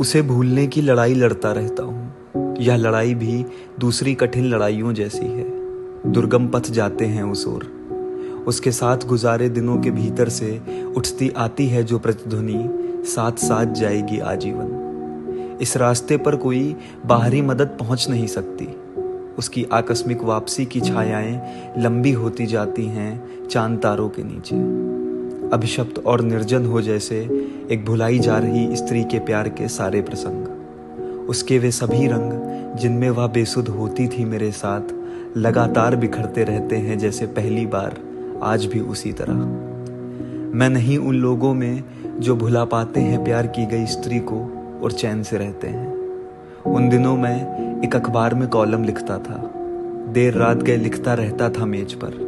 उसे भूलने की लड़ाई लड़ता रहता हूँ। यह लड़ाई भी दूसरी कठिन लड़ाइयों जैसी है। दुर्गम पथ जाते हैं उस ओर। उसके साथ गुजारे दिनों के भीतर से उठती आती है जो प्रतिध्वनि, साथ साथ जाएगी आजीवन। इस रास्ते पर कोई बाहरी मदद पहुँच नहीं सकती। उसकी आकस्मिक वापसी की छायाएँ लंबी होती जाती हैं चाँद तारों के नीचे। अभिशप्त और निर्जन हो जैसे एक भुलाई जा रही स्त्री के प्यार के सारे प्रसंग। उसके वे सभी रंग, जिनमें वह बेसुध होती थी मेरे साथ, लगातार बिखरते रहते हैं जैसे पहली बार आज भी उसी तरह। मैं नहीं उन लोगों में जो भुला पाते हैं प्यार की गई स्त्री को और चैन से रहते हैं। उन दिनों में एक अखबार में कॉलम लिखता था। देर रात गए लिखता रहता था मेज पर।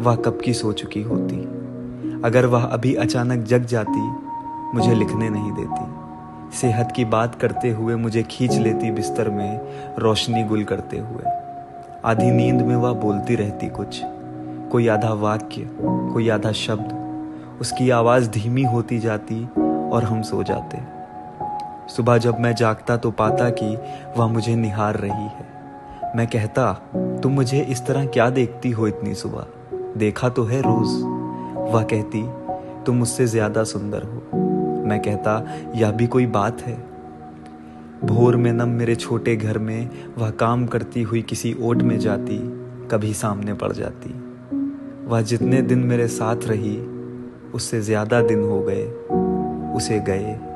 वह कब की सो चुकी होती। अगर वह अभी अचानक जग जाती, मुझे लिखने नहीं देती। सेहत की बात करते हुए मुझे खींच लेती बिस्तर में, रोशनी गुल करते हुए। आधी नींद में वह बोलती रहती कुछ। कोई आधा वाक्य, कोई आधा शब्द। उसकी आवाज़ धीमी होती जाती और हम सो जाते। सुबह जब मैं जागता तो पाता कि वह मुझे निहार रही है। मैं कहता, तुम मुझे इस तरह क्या देखती हो इतनी सुबह? देखा तो है रोज। वह कहती, तुम मुझसे ज़्यादा सुंदर हो। मैं कहता, यह भी कोई बात है। भोर में नम मेरे छोटे घर में वह काम करती हुई किसी ओट में जाती, कभी सामने पड़ जाती। वह जितने दिन मेरे साथ रही, उससे ज़्यादा दिन हो गए, उसे गए।